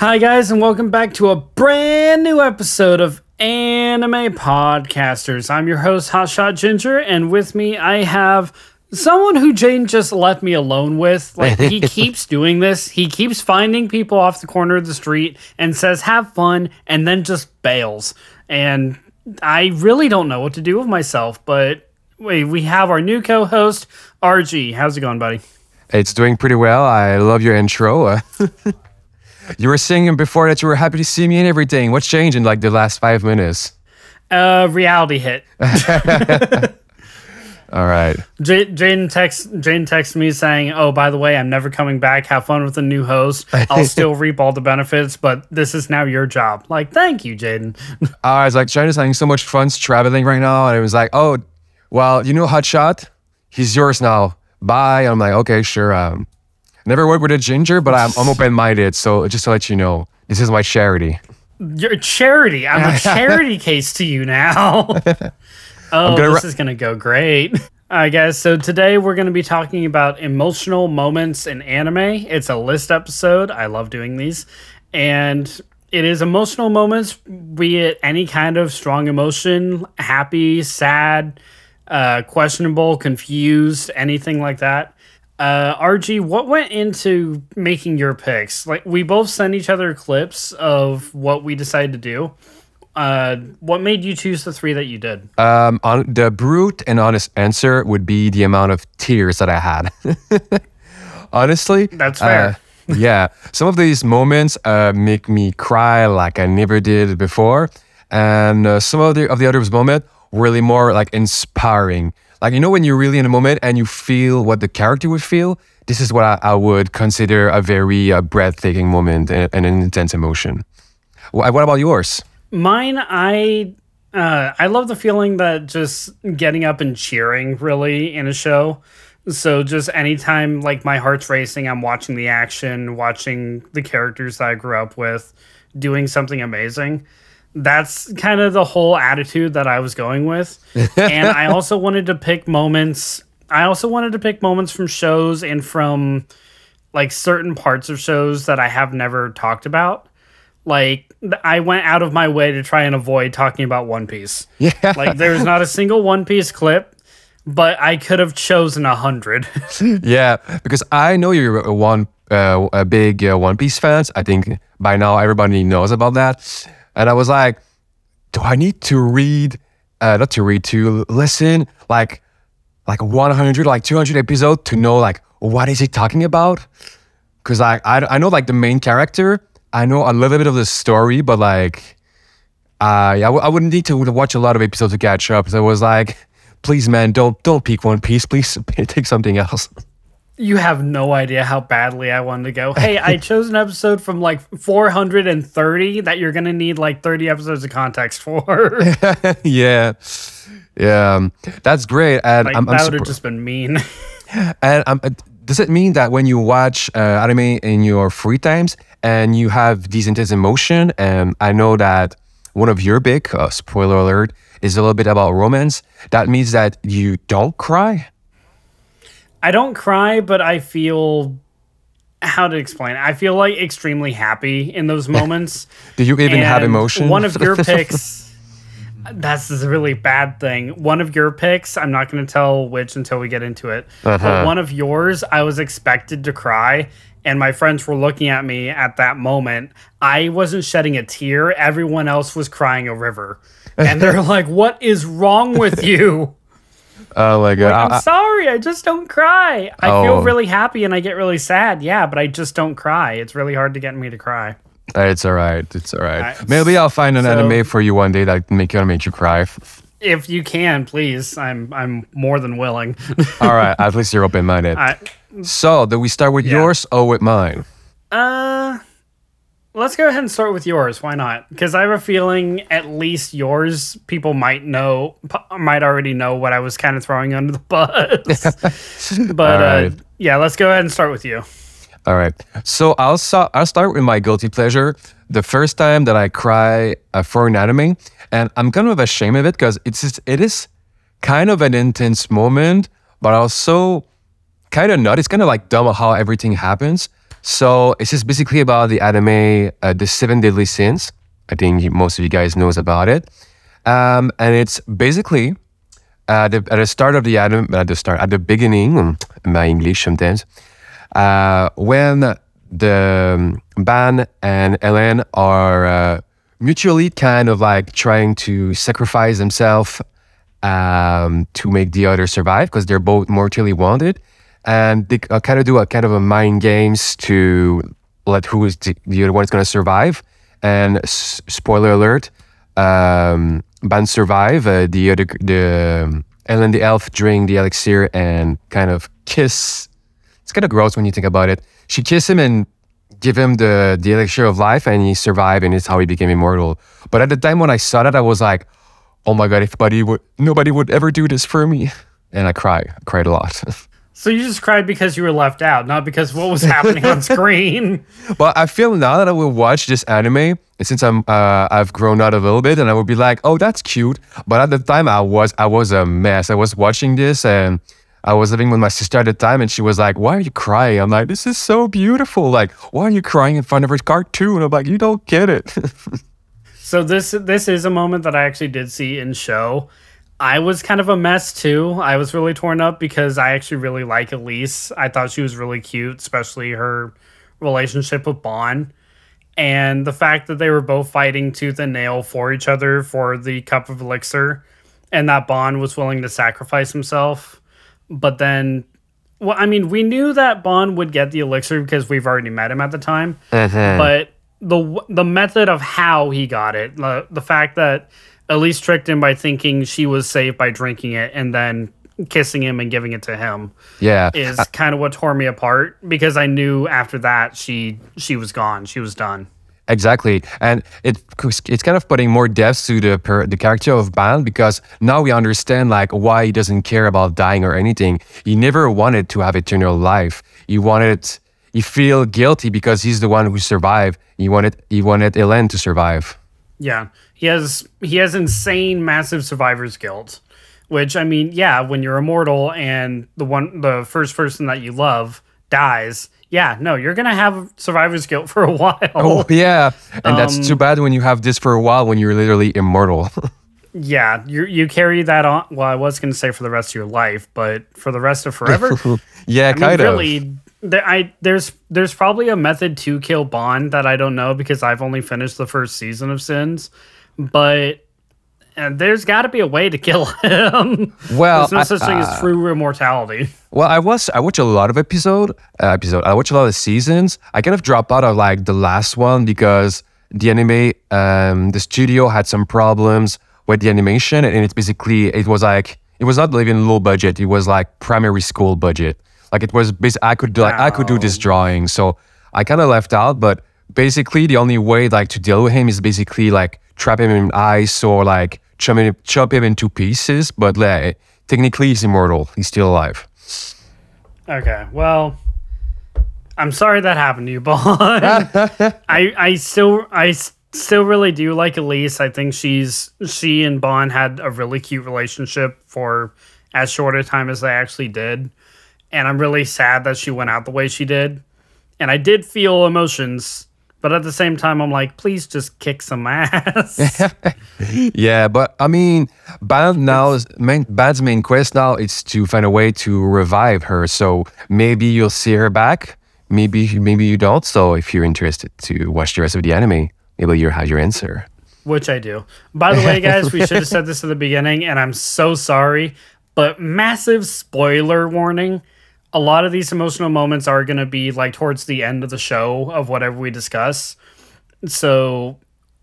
Hi, guys, and welcome back to a brand new episode of Anime Podcasters. I'm your host, Hotshot Ginger, and with me I have someone who Jaian just left me alone with. Like, he keeps doing this. He keeps finding people off the corner of the street and says, have fun, and then just bails. And I really don't know what to do with myself, but wait, we have our new co host, RG. How's it going, buddy? It's doing pretty well. I love your intro. You were saying before that you were happy to see me and everything. What's changed in like the last five minutes? Uh, reality hit. All right. J- Jaian text Jaian texts me saying, "Oh, by the way, I'm never coming back. Have fun with the new host. I'll still reap all the benefits, but this is now your job." Like, thank you, Jaian. I was like, Jaian's having so much fun traveling right now, and it was like, oh, well, you know, Hotshot, he's yours now. Bye. I'm like, okay, sure. Um, never worked with a ginger, but I'm, I'm open minded. So just to let you know, this is my charity. Your charity. I'm a charity case to you now. oh, gonna this is gonna go great. All right, guys. So today we're going to be talking about emotional moments in anime. It's a list episode. I love doing these, and it is emotional moments, be it any kind of strong emotion, happy, sad, uh, questionable, confused, anything like that. Uh, RG, what went into making your picks? Like, we both sent each other clips of what we decided to do. Uh, what made you choose the three that you did? Um, on the brute and honest answer would be the amount of tears that I had. Honestly, That's fair. uh, yeah, some of these moments uh, make me cry like I never did before, and uh, some of the of the other moment really more like inspiring. Like you know when you're really in a moment and you feel what the character would feel. This is what I, I would consider a very uh, breathtaking moment and, and an intense emotion. Wh- What about yours? Mine, I uh, I love the feeling that just getting up and cheering really in a show. So just anytime like my heart's racing, I'm watching the action, watching the characters that I grew up with, doing something amazing. That's kind of the whole attitude that I was going with. and I also wanted to pick moments. I also wanted to pick moments from shows and from like certain parts of shows that I have never talked about. Like I went out of my way to try and avoid talking about One Piece. Yeah. Like there's not a single One Piece clip, but I could have chosen a hundred. yeah, because I know you're a one uh, a big uh, One Piece fans. I think by now everybody knows about that. And I was like, do I need to read? Uh, not to read, to listen like like 100, like 200 episode to know like what is he talking about? Because I, I I know like the main character. I know a little bit of the story, but like. Uh, yeah, I w- I wouldn't need to watch a lot of episodes to catch up. So I was like, please, man, don't don't peak One Piece. Please take something else. You have no idea how badly I wanted to go. Hey, I chose an episode from like 430 that you're gonna need like 30 episodes of context for. yeah, yeah, um, that's great. And like I'm, I'm that would have just been mean. and um, uh, does it mean that when you watch uh, anime in your free times and you have these intense emotion, and I know that one of your big uh, spoiler alert is a little bit about romance. That means that you don't cry. I don't cry, but I feel how to explain. it? I feel like extremely happy in those moments. Do you even have And emotion? One of your picks. That's a really bad thing. One of your picks, I'm not going to tell which until we get into it. Uh-huh. But one of yours, I was expected to cry, and my friends were looking at me at that moment. I wasn't shedding a tear. Everyone else was crying a river. And they're like, What is wrong with you? Oh my god! I'm I- I- sorry, I just don't cry. I Oh. feel really happy and I get really sad. Yeah, but I just don't cry. It's really hard to get me to cry. Uh, it's all right. It's all right. Alright, Maybe I'll find an so- anime for you one day that make you make you cry. If you can, please, I'm I'm more than willing. all right. At least you're open minded. So, do we start with Yeah. yours or with mine? uh, let's go ahead and start with yours. Why not? Because I have a feeling at least yours people might know, might already know what I was kind of throwing under the bus. but uh, yeah, let's go ahead and start with you. All right. So I'll so, I'll start with my guilty pleasure. The first time that I cry uh, for an anime, and I'm kind of ashamed of it because it's just, it is kind of an intense moment, but also kind of not. It's kind of like dumb how everything happens. So it's just basically about the anime, uh, the Seven Deadly Sins. I think most of you guys knows about it, um, and it's basically uh, the, at the start of the anime, at the start, at the beginning, um, my English sometimes, uh, when the um, Ban and Ellen are uh, mutually kind of like trying to sacrifice themselves um, to make the other survive because they're both mortally wounded, and they uh, kind of do a kind of a mind games to let who is the, the other one is going to survive. And s- spoiler alert, um, Ban survive. Uh, the other the um, Ellen the elf drink the elixir and kind of kiss. It's kind of gross when you think about it. She kissed him and give him the the elixir of life, and he survived, and it's how he became immortal. But at the time when I saw that, I was like, "Oh my god! If nobody would nobody would ever do this for me," and I cried. I cried a lot. So you just cried because you were left out, not because what was happening on screen. But I feel now that I will watch this anime, and since I'm uh, I've grown out a little bit, and I would be like, oh, that's cute. But at the time, I was I was a mess. I was watching this, and I was living with my sister at the time, and she was like, "Why are you crying?" I'm like, "This is so beautiful. Like, why are you crying in front of a cartoon?" I'm like, "You don't get it." So this this is a moment that I actually did see in show. I was kind of a mess too. I was really torn up because I actually really like Elise. I thought she was really cute, especially her relationship with Bond. And the fact that they were both fighting tooth and nail for each other for the cup of elixir, and that Bond was willing to sacrifice himself. But then, well, I mean, we knew that Bond would get the elixir because we've already met him at the time mm-hmm. but the the method of how he got it, the, the fact that Elise tricked him by thinking she was safe by drinking it and then kissing him and giving it to him yeah, is kind of what tore me apart because I knew after that she she was gone, she was done. Exactly, and it it's kind of putting more depth to the per, the character of Ban because now we understand like why he doesn't care about dying or anything. He never wanted to have eternal life. He wanted he feel guilty because he's the one who survived. He wanted he wanted Ellen to survive. Yeah, he has he has insane, massive survivor's guilt. Which I mean, yeah, when you're immortal and the one the first person that you love dies, yeah, no, you're gonna have survivor's guilt for a while. Oh yeah, and that's too um, bad when you have this for a while when you're literally immortal. Yeah, you you carry that on. Well, I was gonna say for the rest of your life, but for the rest of forever. yeah, I mean, kind of. really, there, I there's there's probably a method to kill Bond that I don't know because I've only finished the first season of Sins, but uh, there's got to be a way to kill him. Well, there's no I- such thing as true immortality. Well, I was I watch a lot of episode uh, episode. I watch a lot of seasons. I kind of dropped out of like the last one because the anime, um, the studio had some problems with the animation, and it's basically it was like it was not even low budget. It was like primary school budget. Like it was basically I could do like I could do this drawing, so I kind of left out. But basically, the only way like to deal with him is basically like trap him in ice or like chop him, chop him into pieces. But like, technically, he's immortal. He's still alive. Okay, well, I'm sorry that happened to you, Bond. I I still I still really do like Elise. I think she's she and Bond had a really cute relationship for as short a time as they actually did, and I'm really sad that she went out the way she did. And I did feel emotions, but at the same time, I'm like, please just kick some ass. Yeah, but I mean, Ban now is main Ban's main quest now is to find a way to revive her. So maybe you'll see her back. Maybe maybe you don't. So if you're interested to watch the rest of the anime, maybe you have your answer. Which I do. By the way, guys, we should have said this at the beginning, and I'm so sorry, but massive spoiler warning. A lot of these emotional moments are going to be like towards the end of the show of whatever we discuss. So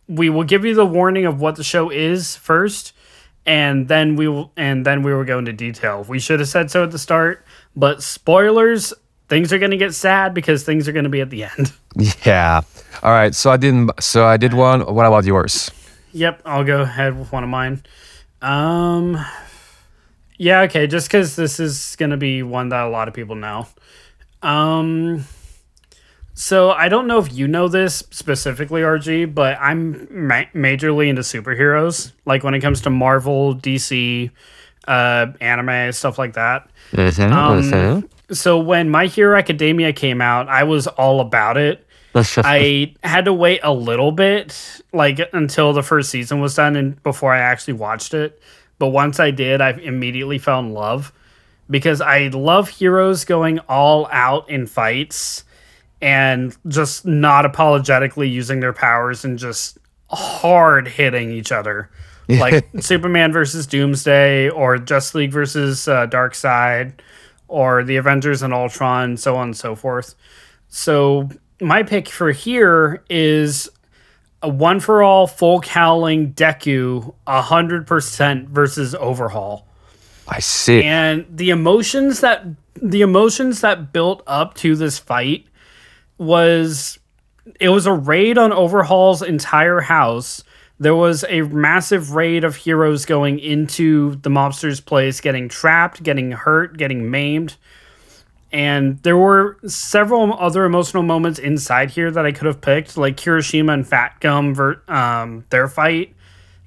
we will give you the warning of what the show is first, and then we will and then we will go into detail. We should have said so at the start, but spoilers, things are going to get sad because things are going to be at the end. Yeah. All right. So I didn't. So I did one. What about yours? Yep, I'll go ahead with one of mine. Um, yeah, okay, just because this is going to be one that a lot of people know. Um, so I don't know if you know this specifically, RG, but I'm ma- majorly into superheroes. Like when it comes to Marvel, DC, uh, anime, stuff like that. Mhm, Um, mhm. So when My Hero Academia came out, I was all about it. I had to wait a little bit, like until the first season was done and before I actually watched it. But once I did, I immediately fell in love because I love heroes going all out in fights and just not apologetically using their powers and just hard hitting each other. Like Superman versus Doomsday or Just League versus uh, Side or the Avengers and Ultron, so on and so forth. So my pick for here is a one for all full cowling Deku, hundred percent versus Overhaul, I see. and the emotions that the emotions that built up to this fight was it was a raid on Overhaul's entire house. There was a massive raid of heroes going into the mobster's place, getting trapped, getting hurt, getting maimed. And there were several other emotional moments inside here that I could have picked, like Kirishima and Fat Gum, ver- um, their fight,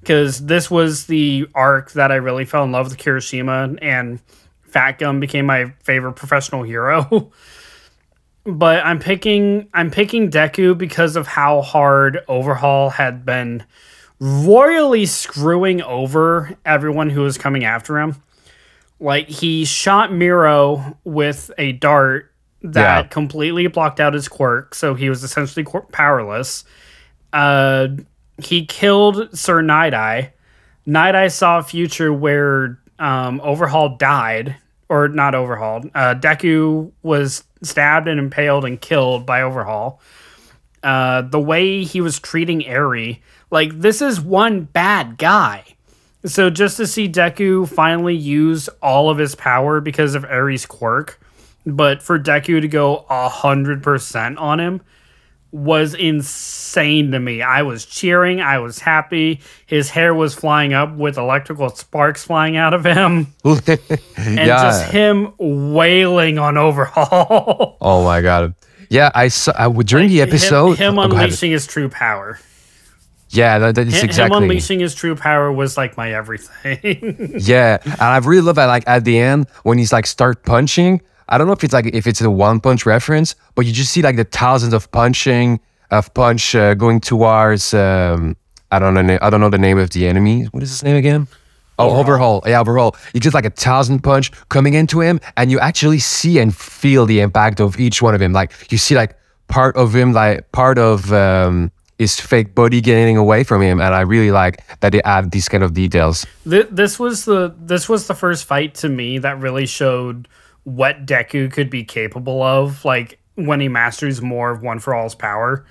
because this was the arc that I really fell in love with Kirishima, and Fat Gum became my favorite professional hero. but I'm picking I'm picking Deku because of how hard Overhaul had been royally screwing over everyone who was coming after him. Like he shot Mirio with a dart that Yeah. completely blocked out his quirk, so he was essentially powerless. Uh, he killed Sir Night Eye. Night Eye saw a future where um, Overhaul died, or not Overhaul. Uh, Deku was stabbed and impaled and killed by Overhaul. Uh, the way he was treating Eri, like this is one bad guy. So just to see Deku finally use all of his power because of Eri's quirk, but for Deku to go a hundred percent on him was insane to me. I was cheering, I was happy. His hair was flying up with electrical sparks flying out of him, and yeah. just him wailing on Overhaul. oh my god. Yeah, I saw uh, during the episode. him, him Oh, unleashing his true power. Yeah, that, that is exactly. him unleashing his true power was like my everything. Yeah, and I really love that. Like at the end when he's like start punching. I don't know if it's like if it's a one punch reference, but you just see like the thousands of punching of punch uh, going towards. Um, I don't know. I don't know the name of the enemy. What is his name again? Oh, overhaul. Yeah, overhaul. You just like a thousand punch coming into him, and you actually see and feel the impact of each one of him. Like you see like part of him, like part of um, his fake body getting away from him, and I really like that they add these kind of details. This was the this was the first fight to me that really showed what Deku could be capable of, like when he masters more of One for All's power,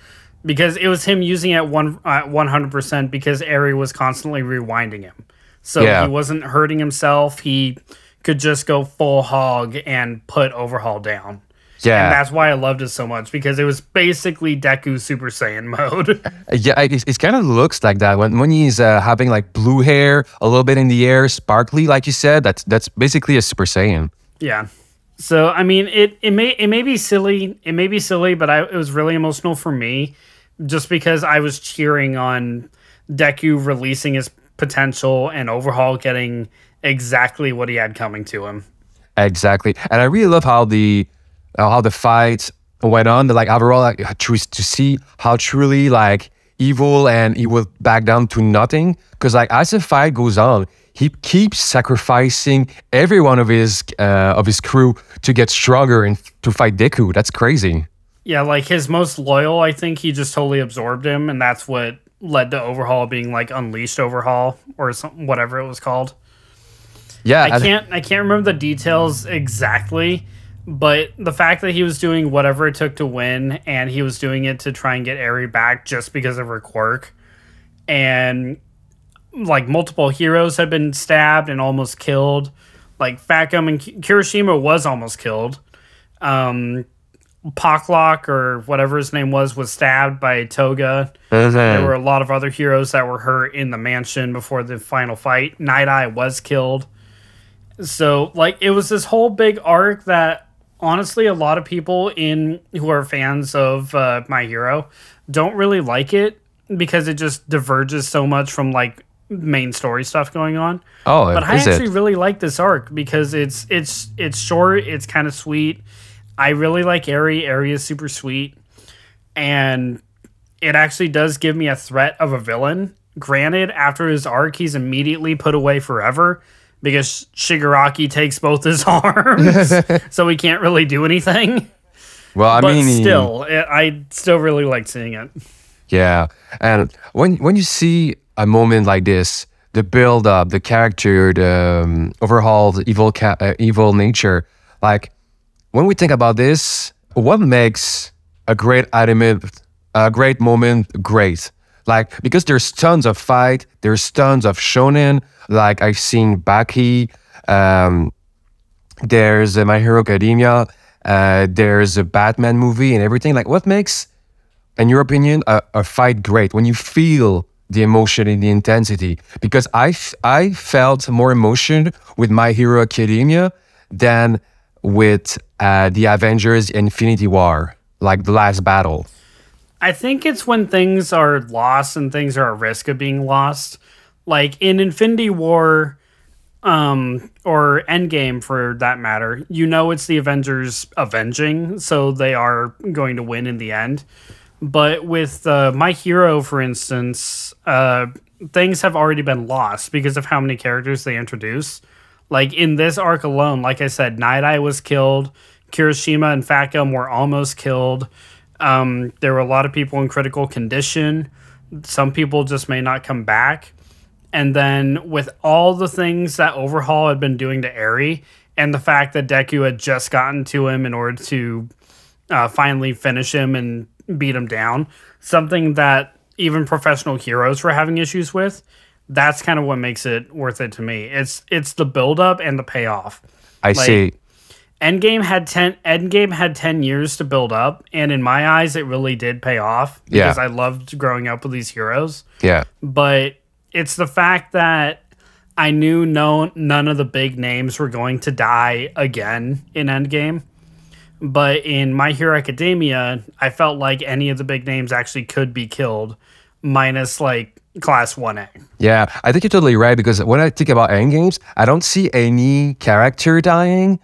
because it was him using it one one hundred percent because Eri was constantly rewinding him, so Yeah. he wasn't hurting himself. He could just go full hog and put Overhaul down. Yeah, And that's why I loved it so much because it was basically Deku Super Saiyan mode. Yeah, it, it kind of looks like that when when he's uh, having like blue hair, a little bit in the air, sparkly, like you said. That's that's basically a Super Saiyan. Yeah. So I mean, it it may it may be silly, it may be silly, but I, it was really emotional for me, just because I was cheering on Deku releasing his potential and Overhaul getting exactly what he had coming to him. Exactly, and I really love how the uh, how the fight went on. The, like overall, like to to see how truly like evil and he will back down to nothing. Because like as the fight goes on, he keeps sacrificing every one of his uh, of his crew to get stronger and to fight Deku. That's crazy. Yeah, like his most loyal, I think he just totally absorbed him, and that's what led to Overhaul being like unleashed Overhaul or something, whatever it was called. Yeah, I can't I can't remember the details exactly, but the fact that he was doing whatever it took to win and he was doing it to try and get Eri back just because of her quirk and like multiple heroes had been stabbed and almost killed. Like Fat Gum and Ki- Kirishima was almost killed. Um Rock Lock or whatever his name was was stabbed by Toga. There were a lot of other heroes that were hurt in the mansion before the final fight. Night Eye was killed. So, like, it was this whole big arc that honestly, a lot of people in who are fans of uh, My Hero don't really like it because it just diverges so much from like main story stuff going on. Oh, But I actually it? really like this arc because it's it's it's short, it's kind of sweet. I really like Eri. Eri is super sweet, and it actually does give me a threat of a villain. Granted, after his arc, he's immediately put away forever because Shigaraki takes both his arms, so he can't really do anything. Well, I But mean, still, it, I still really like seeing it. Yeah, and when when you see a moment like this, the build up, the character, the um, overhauled evil ca- uh, evil nature, like when we think about this, what makes a great anime, a great moment great? Like because there's tons of fight, there's tons of shonen. Like I've seen Baki, um, there's uh, My Hero Academia, uh, there's a Batman movie and everything. Like what makes in your opinion, a, a fight great when you feel the emotion and the intensity? Because I, I felt more emotion with My Hero Academia than with uh, the Avengers Infinity War, like the last battle. I think it's when things are lost and things are at risk of being lost. Like in Infinity War, um, or Endgame for that matter, you know it's the Avengers avenging, so they are going to win in the end. But with uh, My Hero, for instance, uh, things have already been lost because of how many characters they introduce. Like in this arc alone, like I said, Night Eye was killed, Kirishima and Fat Gum were almost killed. Um, there were a lot of people in critical condition. Some people just may not come back. And then with all the things that Overhaul had been doing to Eri, and the fact that Deku had just gotten to him in order to uh, finally finish him and beat him down, something that even professional heroes were having issues with. That's kind of what makes it worth it to me. It's it's the build up and the payoff. I see. Endgame had ten. Endgame had ten years to build up, and in my eyes, it really did pay off Yeah. because I loved growing up with these heroes. Yeah. But it's the fact that I knew no none of the big names were going to die again in Endgame. But in My Hero Academia, I felt like any of the big names actually could be killed, minus like Class One A. Yeah, I think you're totally right because when I think about endgames, I don't see any character dying.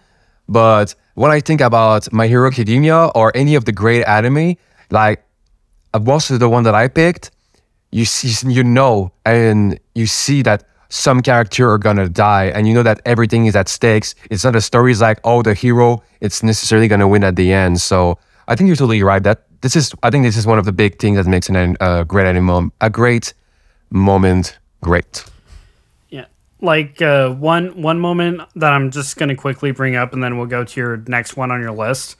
But when I think about My Hero Academia or any of the great anime, like uh, most the one that I picked, you see, you know, and you see that some character are gonna die, and you know that everything is at stakes. It's not a story is like, oh, the hero, it's necessarily gonna win at the end. So I think you're totally right. That this is, I think this is one of the big things that makes an- a great anime, a great moment great. Like uh, one one moment that I'm just gonna quickly bring up, and then we'll go to your next one on your list.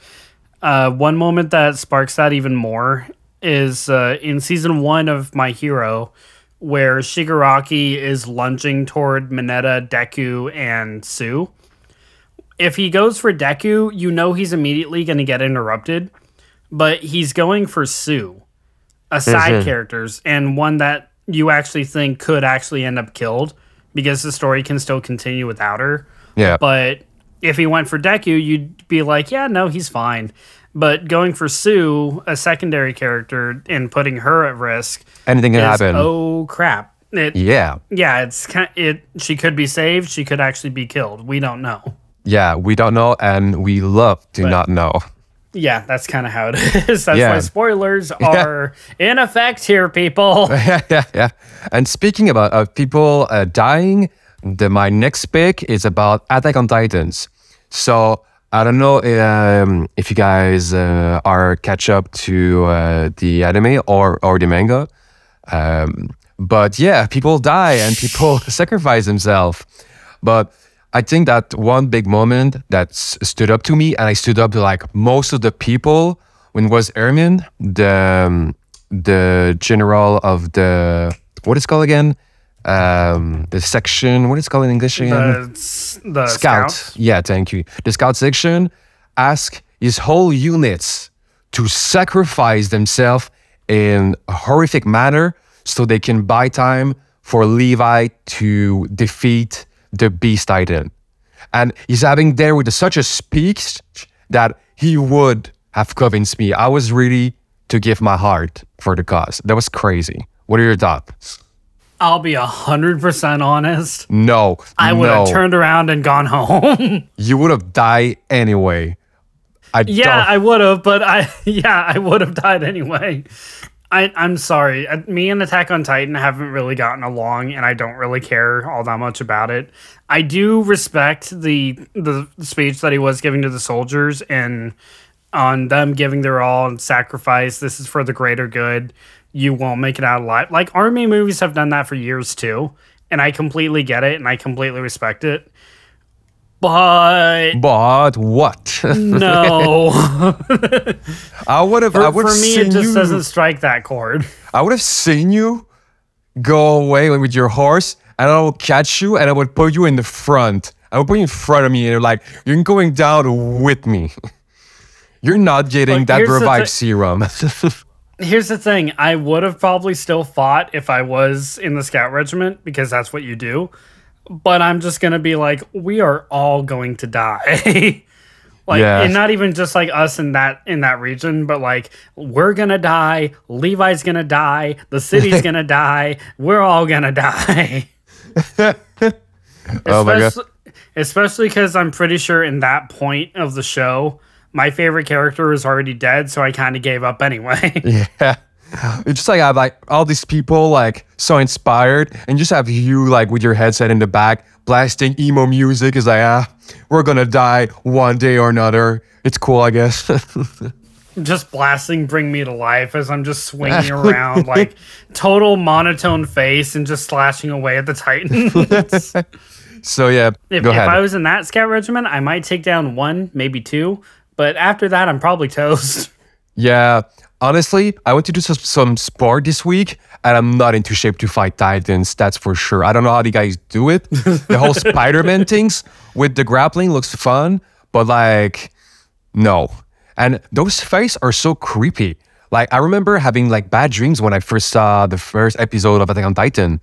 Uh, one moment that sparks that even more is uh, in season one of My Hero, where Shigaraki is lunging toward Mineta, Deku, and Tsu. If he goes for Deku, you know he's immediately going to get interrupted, but he's going for Tsu, a side characters, and one that you actually think could actually end up killed because the story can still continue without her. Yeah. But if he went for Deku, you'd be like, yeah, no, he's fine. But going for Tsu, a secondary character, and putting her at risk, Anything can is, happen. oh crap! It, yeah. yeah. it's kind. It she could be saved. She could actually be killed. We don't know. Yeah. We don't know and we love to not know. Yeah, that's kind of how it is. That's Yeah. why spoilers are in effect here, people. yeah, yeah, yeah. And speaking about uh, people uh, dying, the, my next pick is about Attack on Titans. So I don't know um, if you guys uh, are catch up to uh, the anime or or the manga, um, but yeah, people die and people sacrifice themselves. But I think that one big moment that stood up to me, and I stood up to like most of the people when was Erwin, the um, the general of the what is it called again? Um, the section. What is it called in English again? The, the scout. scout. Yeah, thank you. The scout section asked his whole units to sacrifice themselves in a horrific manner so they can buy time for Levi to defeat the Beast Titan. And he's having there with such a speech that he would have convinced me. I was ready to give my heart for the cause. That was crazy. What are your thoughts? I'll be a hundred percent honest. No, I would no. have turned around and gone home. You would have died anyway. I yeah, don't. I would have, but I yeah, I would have died anyway. I I'm sorry. Uh, Me and Attack on Titan haven't really gotten along, and I don't really care all that much about it. I do respect the the speech that he was giving to the soldiers and on them giving their all and sacrifice. This is for the greater good. You won't make it out alive. Like army movies have done that for years too, and I completely get it and I completely respect it. But but what? no. I would have. I For, would for me, seen it just you. doesn't strike that chord. I would have seen you go away with your horse, and I would catch you, and I would put you in the front. I would put you in front of me, and you're like, "You're going down with me. You're not getting Look, that revive thi- serum." Here's the thing I would have probably still fought if I was in the scout regiment because that's what you do. But I'm just going to be like, we are all going to die. like Yeah. and not even just like us in that in that region but like we're gonna die levi's gonna die the city's gonna die we're all gonna die Oh my God. especially especially because i'm pretty sure in that point of the show my favorite character is already dead so i kind of gave up anyway yeah. It's just like I have like all these people like so inspired, and just have you like with your headset in the back blasting emo music. Is like ah, we're gonna die one day or another. It's cool, I guess. just blasting bring me to life as i'm just swinging around like total monotone face and just slashing away at the titans so yeah, if, if i was in that scout regiment i might take down one maybe two but after that i'm probably toast Yeah, honestly, I went to do some, some sport this week, and I'm not into shape to fight titans. That's for sure. I don't know how the guys do it. the whole Spider-Man things with the grappling looks fun, but like, no. And those fights are so creepy. Like I remember having like bad dreams when I first saw the first episode of Attack on Titan.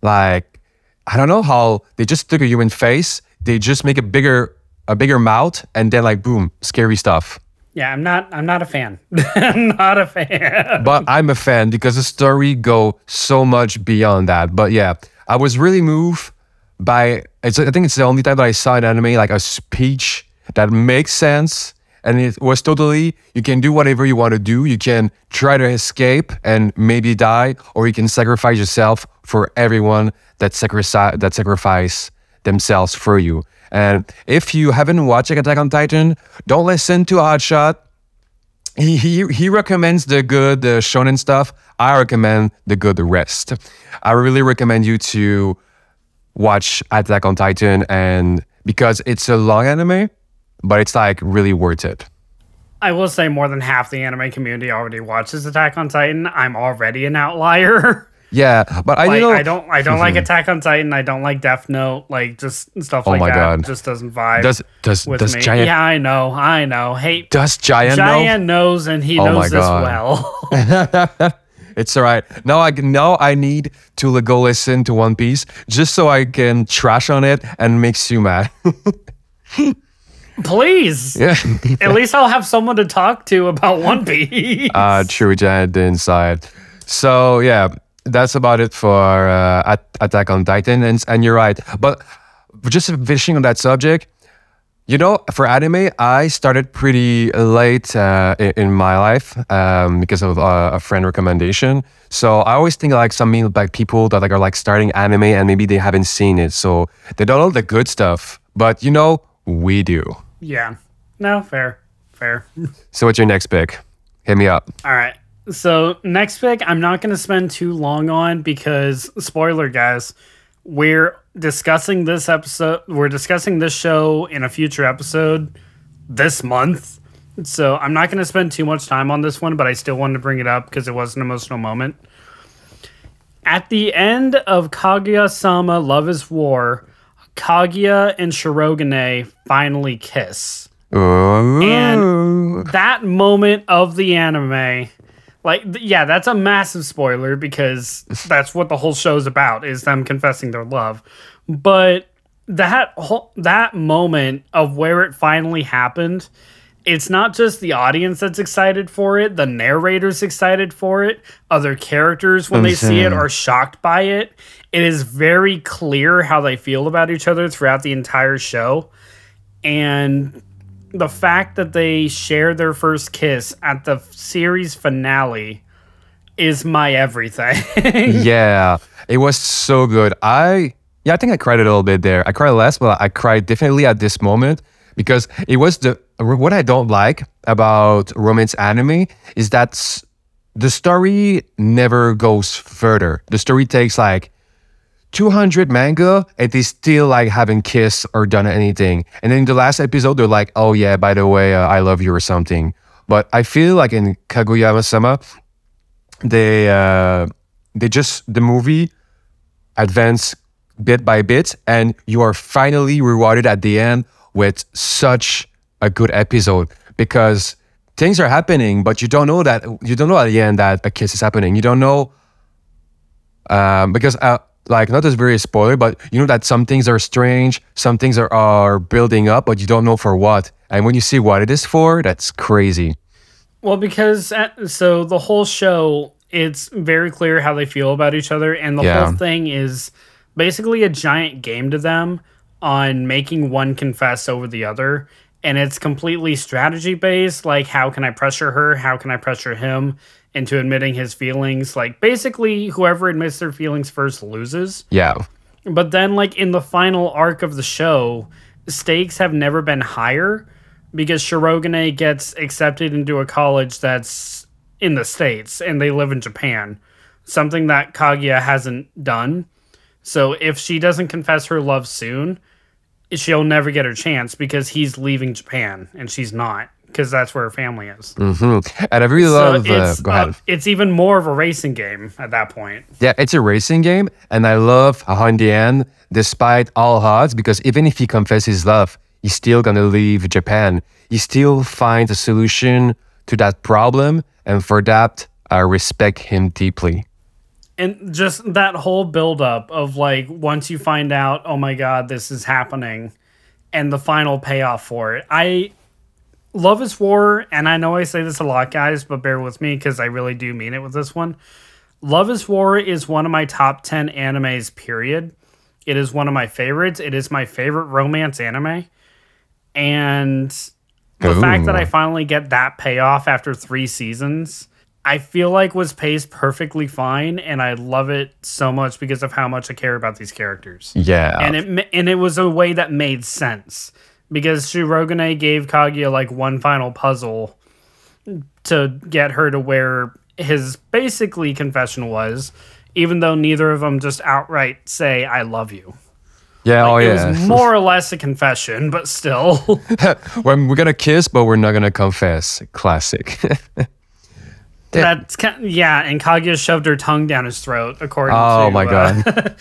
Like, I don't know how they just took a human face, they just make a bigger a bigger mouth, and then like boom, scary stuff. Yeah i'm not i'm not a fan i'm not a fan but I'm a fan because the story go so much beyond that. But yeah, I was really moved by. It's, I think it's the only time that I saw an anime like a speech that makes sense, and it was totally. You can do whatever you want to do. You can try to escape and maybe die, or you can sacrifice yourself for everyone that sacrifice that sacrifice themselves for you. And if you haven't watched Attack on Titan, don't listen to Hotshot he, he he recommends the good the shonen stuff. I recommend the good rest. I really recommend you to watch Attack on Titan and because it's a long anime, but it's like really worth it. I will say more than half the anime community already watches Attack on Titan. I'm already an outlier. Yeah, but I like know I don't I don't like Attack on Titan. I don't like Death Note. Like just stuff like Oh my that. God. Just doesn't vibe does does does me. Jaian yeah, I know, I know. Hey, does giant, know? Jaian knows and he Oh my knows this well. It's all right. Now I now I need to go listen to One Piece just so I can trash on it and makes you mad. Please. yeah. At least I'll have someone to talk to about One Piece. uh, true giant inside. So yeah, that's about it for uh, Attack on Titan, and and you're right. But just finishing on that subject, you know, for anime, I started pretty late uh, in, my life um, because of uh, a friend recommendation. So I always think like some like people that like are like starting anime and maybe they haven't seen it, so they don't know the good stuff. But you know, we do. yeah. No, fair. Fair. So what's your next pick? Hit me up. All right. So next pick, I'm not going to spend too long on because spoiler, guys, we're discussing this episode. We're discussing this show in a future episode this month. So I'm not going to spend too much time on this one, but I still wanted to bring it up because it was an emotional moment. At the end of Kaguya-sama: Love Is War, Kaguya and Shirogane finally kiss oh. And that moment of the anime like th- yeah that's a massive spoiler because that's what the whole show's about is them confessing their love but that whole that moment of where it finally happened it's not just the audience that's excited for it, the narrator's excited for it, other characters when they see it are shocked by it. It is very clear how they feel about each other throughout the entire show. And the fact that they share their first kiss at the series finale is my everything. yeah, it was so good. I yeah, I think I cried a little bit there. I cried less, but I cried definitely at this moment because it was the what I don't like about romance anime is that the story never goes further. The story takes like 200 manga and they still like haven't kissed or done anything. And then in the last episode, they're like, oh yeah, by the way, uh, I love you or something. But I feel like in Kaguya-sama, they uh, they just the movie advance bit by bit, and you are finally rewarded at the end with such a good episode because things are happening, but you don't know that you don't know at the end that a kiss is happening. You don't know um, because uh, like not as very spoiler, but you know that some things are strange, some things are, are building up, but you don't know for what. And when you see what it is for, that's crazy. Well, because at, so the whole show, it's very clear how they feel about each other, and the Yeah. whole thing is basically a giant game to them on making one confess over the other, and it's completely strategy based. Like, how can I pressure her? How can I pressure him into admitting his feelings? Like, basically, whoever admits their feelings first loses. Yeah. But then, like in the final arc of the show, stakes have never been higher because Shirogane gets accepted into a college that's in the States and they live in Japan, something that Kaguya hasn't done. So if she doesn't confess her love soon, she'll never get her chance because he's leaving Japan and she's not because that's where her family is. hmm And I really So love. Uh, it's, go ahead. uh, it's even more of a racing game at that point. Yeah, it's a racing game, and I love how in the end, despite all odds, because even if he confesses his love, he's still gonna leave Japan. He still finds a solution to that problem, and for that, I respect him deeply. and just that whole buildup of like once you find out oh my god this is happening and the final payoff for it i love is war and i know i say this a lot guys but bear with me because i really do mean it with this one. Love is war is one of my top 10 animes period. It is one of my favorites. It is my favorite romance anime. And the fact that i finally get that payoff after three seasons I feel like was paced perfectly fine, and I love it so much because of how much I care about these characters. Yeah, And it and it was a way that made sense because Shirogane gave Kaguya like one final puzzle to get her to where his basically confession was, even though neither of them just outright say "I love you." yeah, oh it was more or less a confession, but still. we're gonna kiss, but we're not gonna confess. Classic. That's yeah, and Kaguya shoved her tongue down his throat, according oh to my uh, god.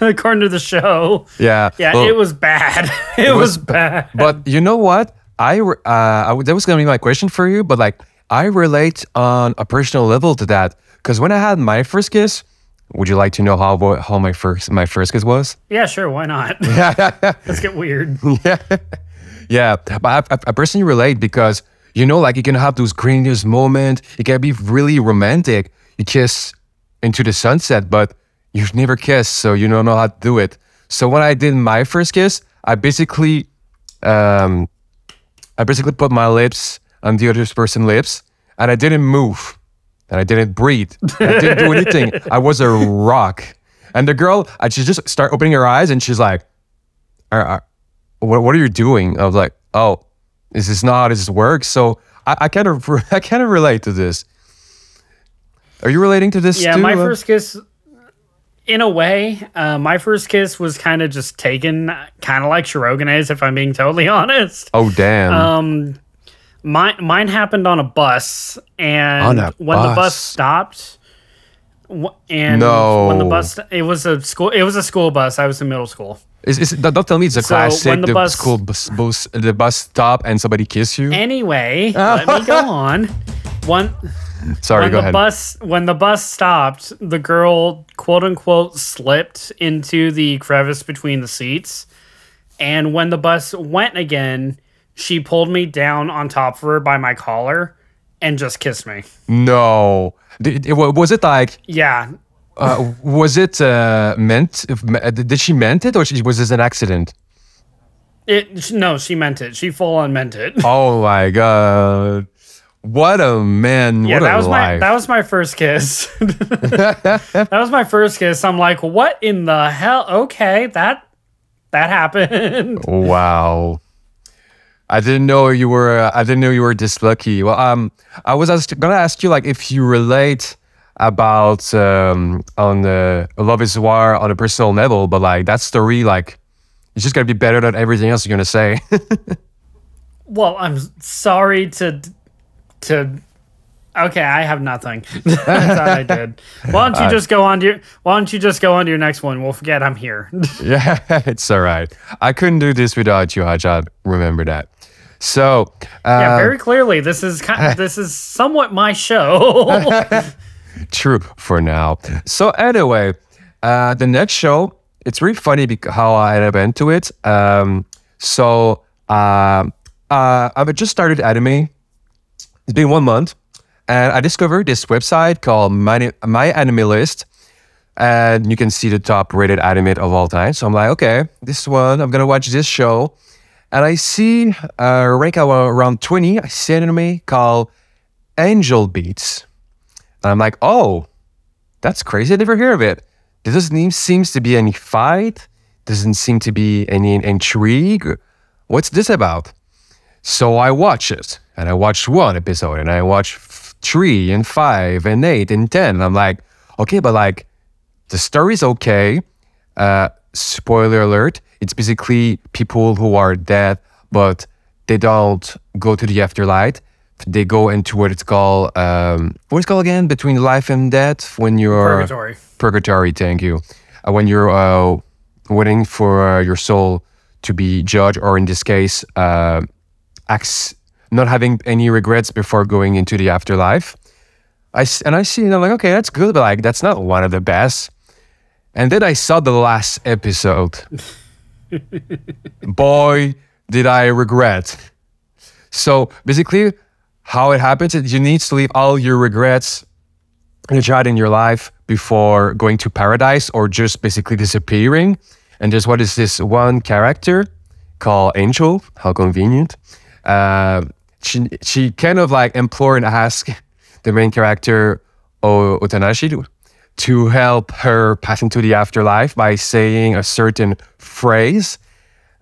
according to the show. Yeah. Yeah, well- it was bad. It, was, was- bad. But you know what? I uh, I that was gonna be my question for you, but like I relate on a personal level to that because when I had my first kiss, would you like to know how how my first my first kiss was? Yeah, sure, why not? Let's get weird. Yeah, but I, I, I personally relate because you know, like you can have those grandiose moments. It can be really romantic. You kiss into the sunset, but you've never kissed, so you don't know how to do it. So when I did my first kiss, I basically, um, I basically put my lips on the other person's lips, and I didn't move, and I didn't breathe. I didn't do anything. I was a rock. And the girl, she just start opening her eyes, and she's like, "Are- are- what, what are you doing? I was like, oh, this is not how this works. So I, I kind of I kind of relate to this. Are you relating to this Yeah, too? my Uh, first kiss in a way, uh, my first kiss was kind of just taken kind of like Shirogane's, if I'm being totally honest. Oh damn! Um, mine mine happened on a bus, and On a when the bus bus. stopped, and when the bus, it was a school, it was a school bus. I was in middle school. is, is, don't tell me it's a So, classic. when the the bus- school bus, bus the bus stop and somebody kiss you. Anyway, let me go on. One Sorry, when go the ahead. bus when the bus stopped, the girl quote unquote slipped into the crevice between the seats. And when the bus went again, she pulled me down on top of her by my collar and just kissed me. No. Did, it- was it like Yeah. uh, was it uh, meant did she meant it or she, was this an accident? It no, she meant it. She full on meant it. Oh my god. What a man. yeah, what that a was my life. that was my first kiss. that was my first kiss. I'm like, what in the hell? Okay, that that happened. Wow. I didn't know you were. Uh, I didn't know you were this lucky. Well, um, I was asked, gonna ask you like if you relate about um on the Love Is War on a personal level, but like that story, like it's just gonna be better than everything else you're gonna say. Well, I'm sorry to to. Okay, I have nothing. I thought I did. Why don't you just go on to your Why don't you just go on to your next one? We'll forget I'm here. yeah, it's all right. I couldn't do this without you, Ajad. Remember that. So, uh, yeah, very clearly, this is kind of, this is somewhat my show. True for now. So anyway, uh, the next show, it's really funny because how I ended up into it. Um, so um uh, I've just started anime. It's been one month, and I discovered this website called My, My Anime List, and you can see the top rated anime of all time. So I'm like, okay, this one, I'm gonna watch this show, and I see uh, rank around 20. I see an anime called Angel Beats. And I'm like, oh, that's crazy. I never hear of it. There doesn't seems to be any fight. Doesn't seem to be any intrigue. What's this about? So I watch it, and I watched one episode, and I watched f- three and five and eight and ten. And I'm like, okay, but like, the story's okay. Uh, spoiler alert: it's basically people who are dead, but they don't go to the afterlife. They go into what it's called, um, what it's called again, between life and death. When you're Purgatory. purgatory. Thank you. Uh, when you're uh, waiting for uh, your soul to be judged, or in this case, uh, acts, not having any regrets before going into the afterlife. I and I see, and I'm like, okay, that's good, but like that's not one of the best. And then I saw the last episode. Boy, did I regret. So basically, how it happens is you need to leave all your regrets in a child in your life before going to paradise or just basically disappearing. And there's what is this one character called Angel? How convenient. Uh, she she kind of like implore and ask the main character o- Otonashi to help her pass into the afterlife by saying a certain phrase.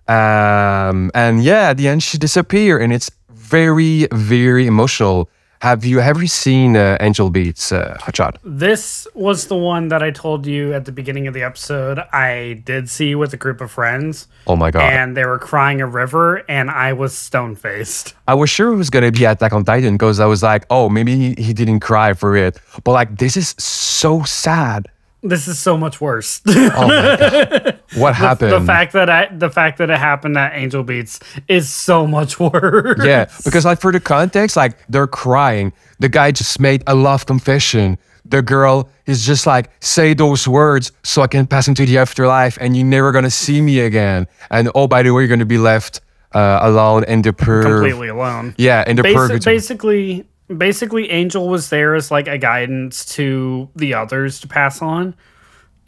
Um, and yeah, at the end she disappear, and it's very very emotional. Have you ever seen uh, Angel Beats, uh, Hotshot? This was the one that I told you at the beginning of the episode. I did see with a group of friends, Oh my god! and they were crying a river, and I was stone faced. I was sure it was gonna be Attack on Titan because I was like, oh, maybe he, he didn't cry for it, but like this is so sad. This is so much worse. Oh my god! What happened? the fact that I, the fact that it happened at Angel Beats is so much worse. Yeah, because like for the context, like they're crying. The guy just made a love confession. The girl is just like, say those words so I can pass into the afterlife and you're never gonna see me again. And oh, by the way, you're gonna be left uh, alone in the pur- completely alone. Yeah, in the Basi- purgatory. basically, basically, Angel was there as like a guidance to the others to pass on,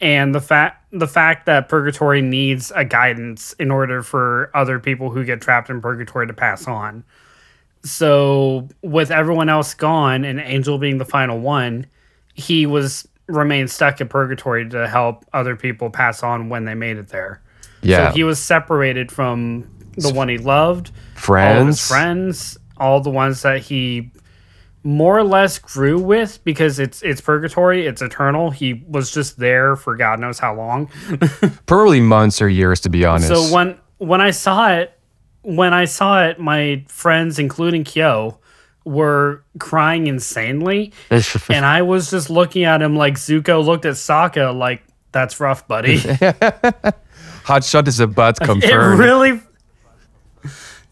and the fact the fact that Purgatory needs a guidance in order for other people who get trapped in Purgatory to pass on. So with everyone else gone and Angel being the final one, he was remained stuck in Purgatory to help other people pass on when they made it there. yeah, So he was separated from the one he loved, all friends. his friends, all the ones that he more or less grew with because it's it's purgatory, it's eternal. He was just there for God knows how long. Probably months or years, to be honest. so when when I saw it, when I saw it, my friends, including Kyo, were crying insanely, and I was just looking at him like Zuko looked at Sokka, like that's rough, buddy. Hot shot is a butt it confirmed. really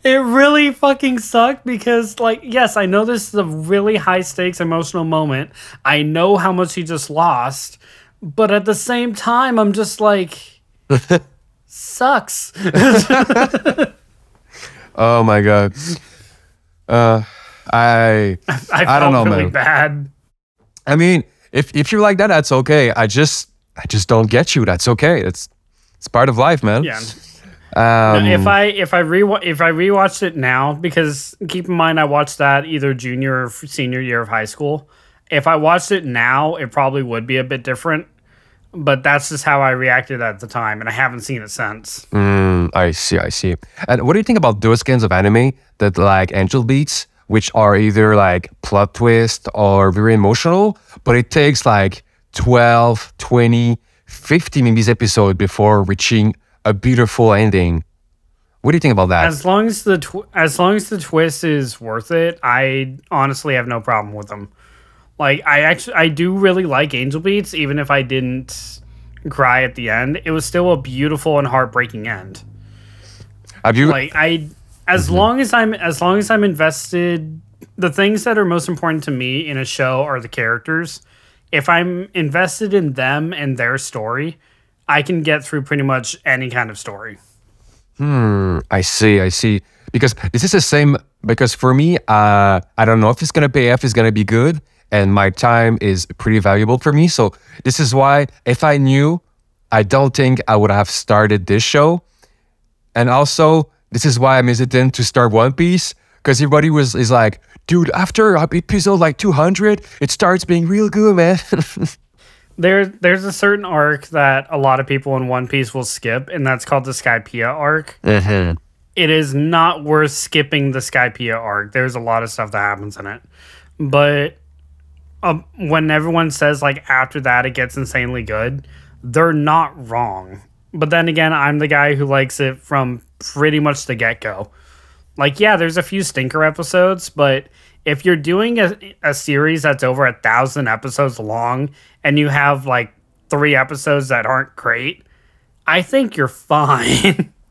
it really fucking sucked because like yes i know this is a really high stakes emotional moment i know how much he just lost but at the same time i'm just like sucks Oh my god. Uh, I I, I don't know, really man. bad. I mean, if if you're like that, that's okay. I just I just don't get you. That's okay. It's it's part of life, man. Yeah. Um, if I if I re if I rewatched it now, because keep in mind I watched that either junior or senior year of high school. If I watched it now, it probably would be a bit different. But that's just how I reacted at the time, and I haven't seen it since. Mm, I see, I see. And what do you think about those kinds of anime that like Angel Beats, which are either like plot twist or very emotional, but it takes like 12, 20, 50 maybe episode before reaching a beautiful ending. What do you think about that? As long as the tw- as long as the twist is worth it, I honestly have no problem with them. Like I actually I do really like Angel Beats, even if I didn't cry at the end. It was still a beautiful and heartbreaking end. Have you like I as mm-hmm. long as I'm as long as I'm invested the things that are most important to me in a show are the characters. If I'm invested in them and their story, I can get through pretty much any kind of story. Hmm. I see, I see. Because this is the same. Because for me, uh, I don't know if it's gonna pay off. It's gonna be good, and my time is pretty valuable for me. So this is why, if I knew, I don't think I would have started this show. And also, this is why I'm hesitant to start One Piece because everybody was is like, dude, after episode like 200, it starts being real good, man. There there's a certain arc that a lot of people in One Piece will skip, and that's called the Skypiea arc. It is not worth skipping the Skypiea arc. There's a lot of stuff that happens in it. But um, when everyone says like after that it gets insanely good, they're not wrong. But then again, I'm the guy who likes it from pretty much the get go. Like, yeah, there's a few stinker episodes, but if you're doing a, a series that's over a thousand episodes long and you have like three episodes that aren't great, I think you're fine.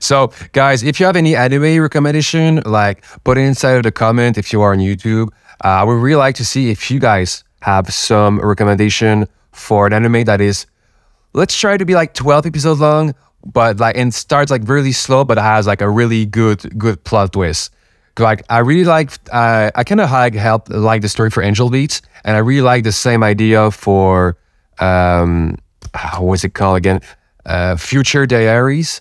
So, guys, if you have any anime recommendation, like put it inside of the comment if you are on YouTube. Uh, I would really like to see if you guys have some recommendation for an anime that is, let's try to be like 12 episodes long, but like and starts like really slow, but has like a really good good plot twist. Like I really like, uh, I kind of like help like the story for Angel Beats, and I really like the same idea for um, how was it called again? Uh, Future Diaries.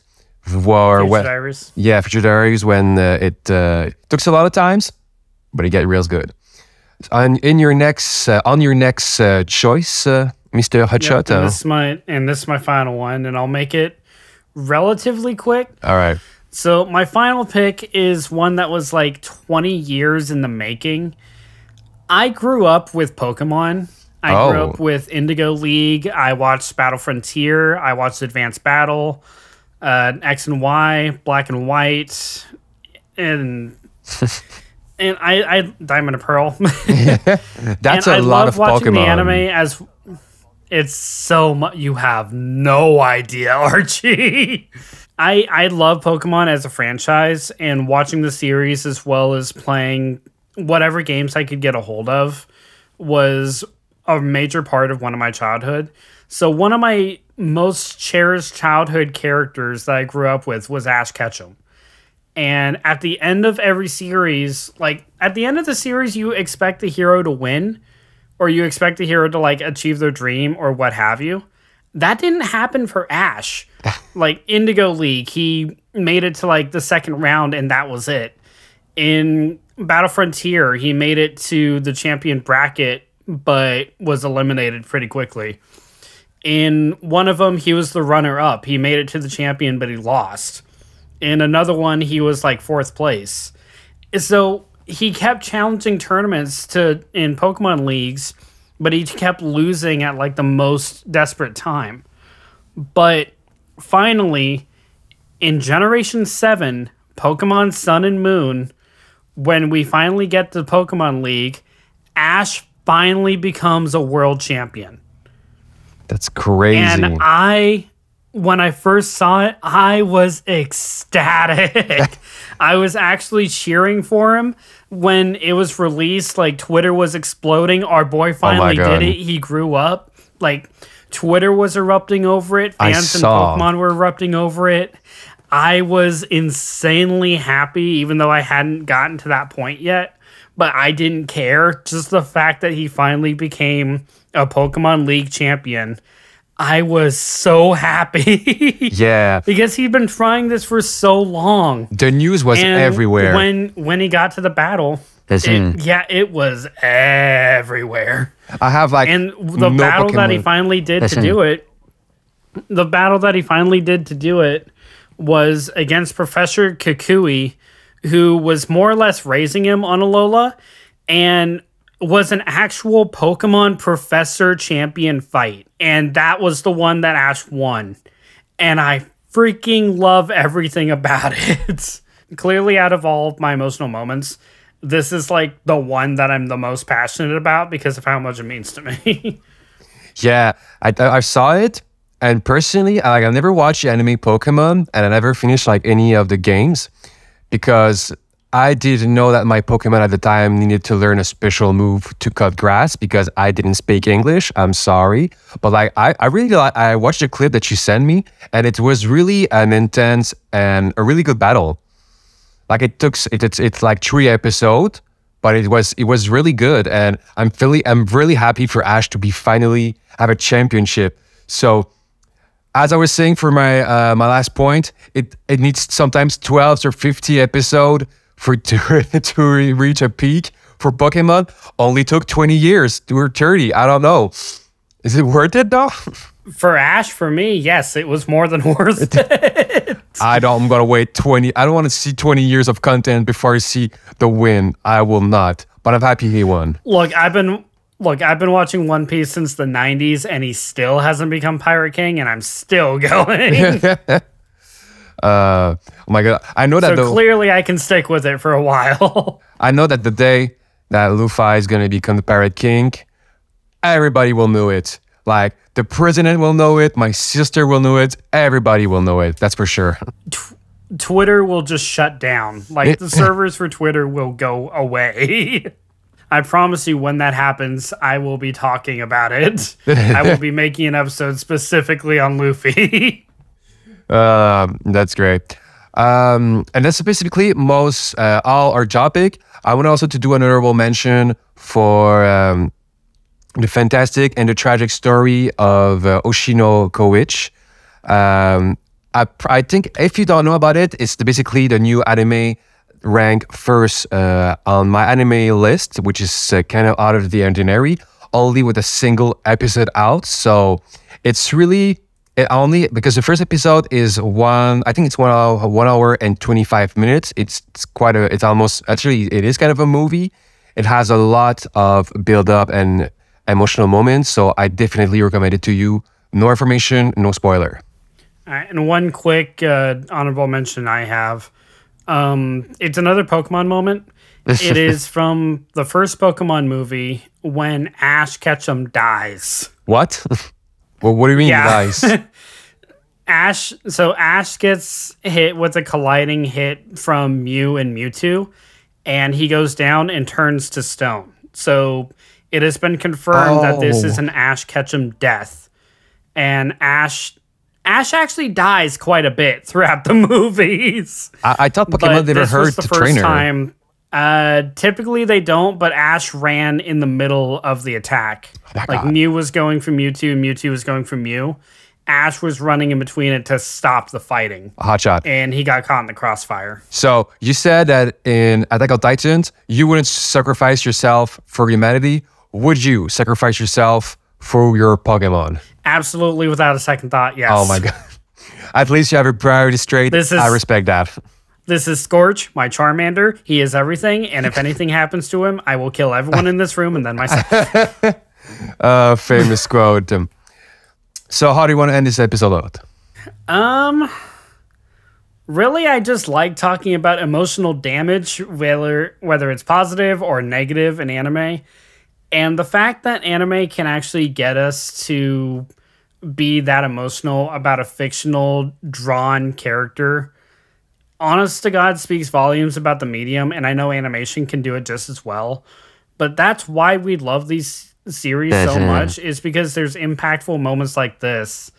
Where, Future when- Diaries. yeah, Future Diaries when uh, it uh, took a lot of times, but it get real good. On in your next uh, on your next uh, choice, uh, Mr. Yep, and this is my and this is my final one, and I'll make it relatively quick. All right. So my final pick is one that was like 20 years in the making. I grew up with Pokemon. I grew Oh. up with Indigo League. I watched Battle Frontier. I watched Advanced Battle, uh, X and Y, Black and White, and and I, I Diamond and Pearl. That's and a I lot love of watching Pokemon. the anime as it's so much. You have no idea, Archie. I I love Pokemon as a franchise, and watching the series as well as playing whatever games I could get a hold of was a major part of one of my childhood. So one of my most cherished childhood characters that I grew up with was Ash Ketchum. And at the end of every series, like at the end of the series, you expect the hero to win, or you expect the hero to like achieve their dream or what have you. That didn't happen for Ash. like Indigo League, he made it to like the second round and that was it. In Battle Frontier, he made it to the champion bracket but was eliminated pretty quickly. In one of them, he was the runner up. He made it to the champion, but he lost. In another one, he was like fourth place. So he kept challenging tournaments to in Pokemon leagues, but he kept losing at like the most desperate time. But finally, in Generation 7, Pokemon Sun and Moon, when we finally get to the Pokemon League, Ash finally becomes a world champion. That's crazy. And I, when I first saw it, I was ecstatic. I was actually cheering for him when it was released. Like Twitter was exploding. Our boy finally God. did it. He grew up. Like Twitter was erupting over it. Fans and. Pokemon were erupting over it. I was insanely happy, even though I hadn't gotten to that point yet. But I didn't care. Just the fact that he finally became a Pokemon League champion. I was so happy. Yeah. because he'd been trying this for so long. The news was And everywhere. When when he got to the battle, it, yeah, it was everywhere. I have like And the no battle that he finally did Listen. to do it, the battle that he finally did to do it was against Professor Kukui, who was more or less raising him on Alola and was an actual Pokemon Professor champion fight. And that was the one that Ash won. And I freaking love everything about it. Clearly, out of all of my emotional moments, this is like the one that I'm the most passionate about because of how much it means to me. Yeah, I, I saw it, and personally, like I never watched anime Pokemon, and I never finished like any of the games because I didn't know that my Pokemon at the time needed to learn a special move to cut grass because I didn't speak English. I'm sorry, but like I, I really I watched the clip that you sent me, and it was really an intense and a really good battle. Like it took it, it's it's like three episode, but it was it was really good, and I'm really I'm really happy for Ash to be finally have a championship. So, as I was saying for my uh, my last point, it it needs sometimes 12 or 50 episode for to to reach a peak. For Pokemon, only took 20 years or 30. I don't know. Is it worth it though? for Ash, for me, yes, it was more than worth it. I don't. I'm gonna wait 20. I don't want to see 20 years of content before I see the win. I will not. But I'm happy he won. Look, I've been look, I've been watching One Piece since the '90s, and he still hasn't become Pirate King, and I'm still going. Uh, oh my god. I know that so the clearly, I can stick with it for a while. I know that the day that Luffy is gonna become the Pirate King, everybody will know it. Like the president will know it. My sister will know it. Everybody will know it. That's for sure. Twitter will just shut down. Like the servers for Twitter will go away. I promise you, when that happens, I will be talking about it. I will be making an episode specifically on Luffy. Um, that's great. Um, and that's basically most uh, all our topic. I want also to do an honorable mention for um, the fantastic and the tragic story of uh, Oshino Koichi. Um, I, I think if you don't know about it, it's the, basically the new anime rank first uh, on my anime list, which is uh, kind of out of the ordinary, only with a single episode out. So it's really it only because the first episode is one. I think it's one hour, one hour and twenty five minutes. It's, it's quite a. It's almost actually it is kind of a movie. It has a lot of build up and emotional moments. So I definitely recommend it to you. No information, no spoiler. All right, and one quick uh, honorable mention I have. Um, it's another Pokemon moment. It is from the first Pokemon movie when Ash Ketchum dies. What? well, what do you mean, Yeah. Ash, so Ash gets hit with a colliding hit from Mew and Mewtwo, and he goes down and turns to stone. So it has been confirmed that this is Oh. an Ash Ketchum death, and Ash. Ash actually dies quite a bit throughout the movies. I, I thought but Pokemon never this heard the first trainer. time. Uh, typically they don't, but Ash ran in the middle of the attack. my like God. Mew was going for Mewtwo, Mewtwo was going for Mew. Ash was running in between it to stop the fighting, Hot shot. and he got caught in the crossfire. So you said that in Attack on Titans, you wouldn't sacrifice yourself for humanity. Would you sacrifice yourself for your Pokemon? Absolutely, without a second thought. Yes. Oh my god. At least you have your priority straight. This is- I respect that. This is Scorch, my Charmander. He is everything, and if anything happens to him, I will kill everyone in this room and then myself. Uh, famous quote. So how do you want to end this episode out? Um, really, I just like talking about emotional damage, whether whether it's positive or negative in anime, and the fact that anime can actually get us to be that emotional about a fictional drawn character. Honest to God speaks volumes about the medium, and I know animation can do it just as well. But that's why we love these series so much, is because there's impactful moments like this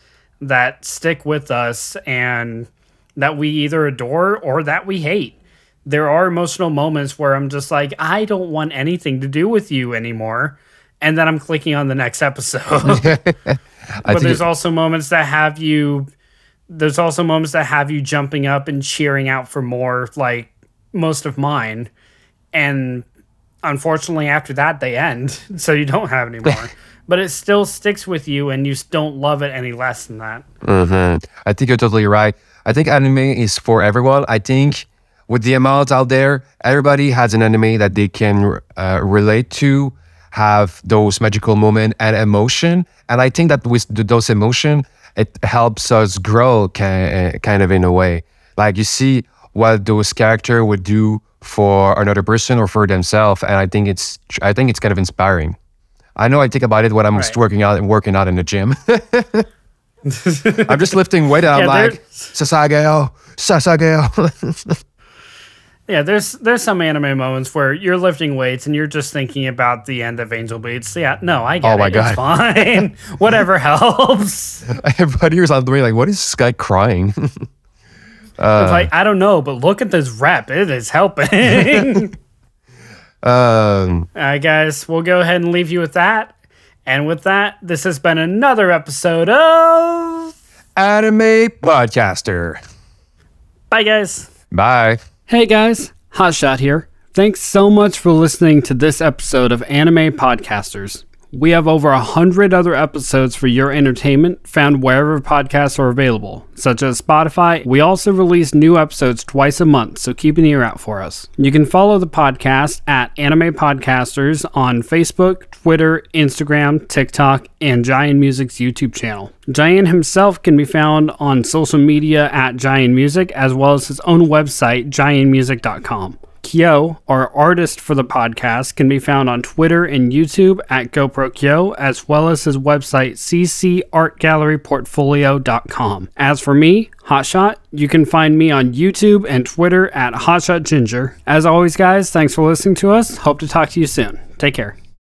that stick with us and that we either adore or that we hate. There are emotional moments where I'm just like, I don't want anything to do with you anymore. And then I'm clicking on the next episode. but there's it- also moments that have you there's also moments that have you jumping up and cheering out for more like most of mine. And unfortunately after that they end so you don't have any more. But it still sticks with you and you don't love it any less than that. Mm-hmm. i think you're totally right. I think anime is for everyone. I think with the amount out there everybody has an anime that they can uh, relate to have those magical moment and emotion. And i think that with those emotion it helps us grow eh, kind of in a way. Like you see what those character would do for another person or for themselves, and I think it's I think it's kind of inspiring. I know I think about it when I'm right. working out and working out in the gym. I'm just lifting weight. And yeah, I'm like Sasageyo, Sasageyo. Yeah, there's there's some anime moments where you're lifting weights and you're just thinking about the end of Angel Beats. Yeah, no, I get oh my it. God. It's fine. Whatever helps. Everybody was on the way like, what is this guy crying? uh, like, I don't know, but look at this rep. It is helping. um, All right, guys, we'll go ahead and leave you with that. And with that, this has been another episode of Anime Podcaster. Bye, guys. Bye. Hey guys, Hotshot here. Thanks so much for listening to this episode of Anime Podcasters. We have over a hundred other episodes for your entertainment found wherever podcasts are available, such as Spotify. We also release new episodes twice a month, so keep an ear out for us. You can follow the podcast at Anime Podcasters on Facebook, Twitter, Instagram, TikTok, and Jaian Music's YouTube channel. Jaian himself can be found on social media at Jaian Music, as well as his own website, jaianmusic.com. Kyo, our artist for the podcast, can be found on Twitter and YouTube at GoPro Kyo, as well as his website, ccartgalleryportfolio.com. As for me, Hotshot, you can find me on YouTube and Twitter at Hotshot Ginger. As always, guys, thanks for listening to us. Hope to talk to you soon. Take care.